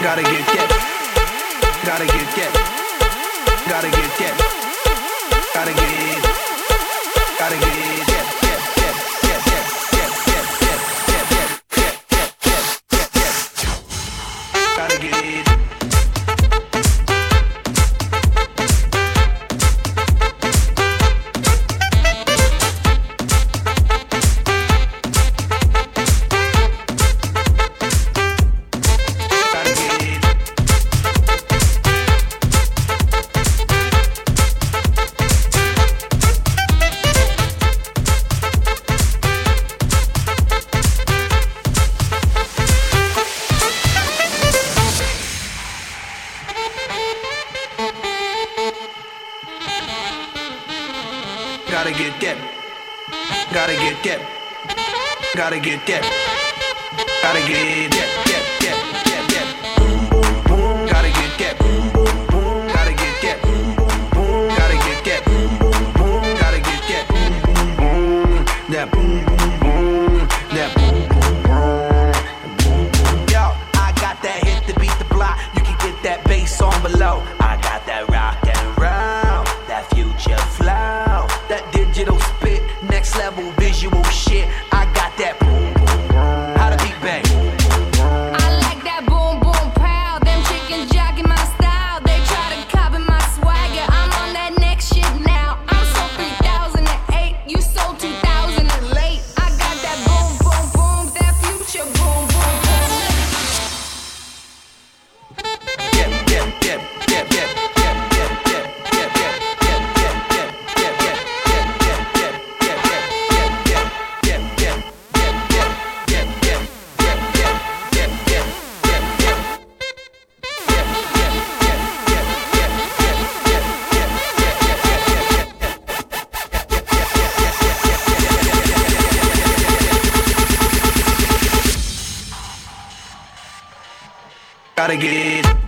Gotta get get. Gotta get get. Gotta get get. Gotta get. Gotta get get. Gotta get it. gotta get that. Gotta get that. Gotta get that. Gotta get that, that, that. Gotta get it.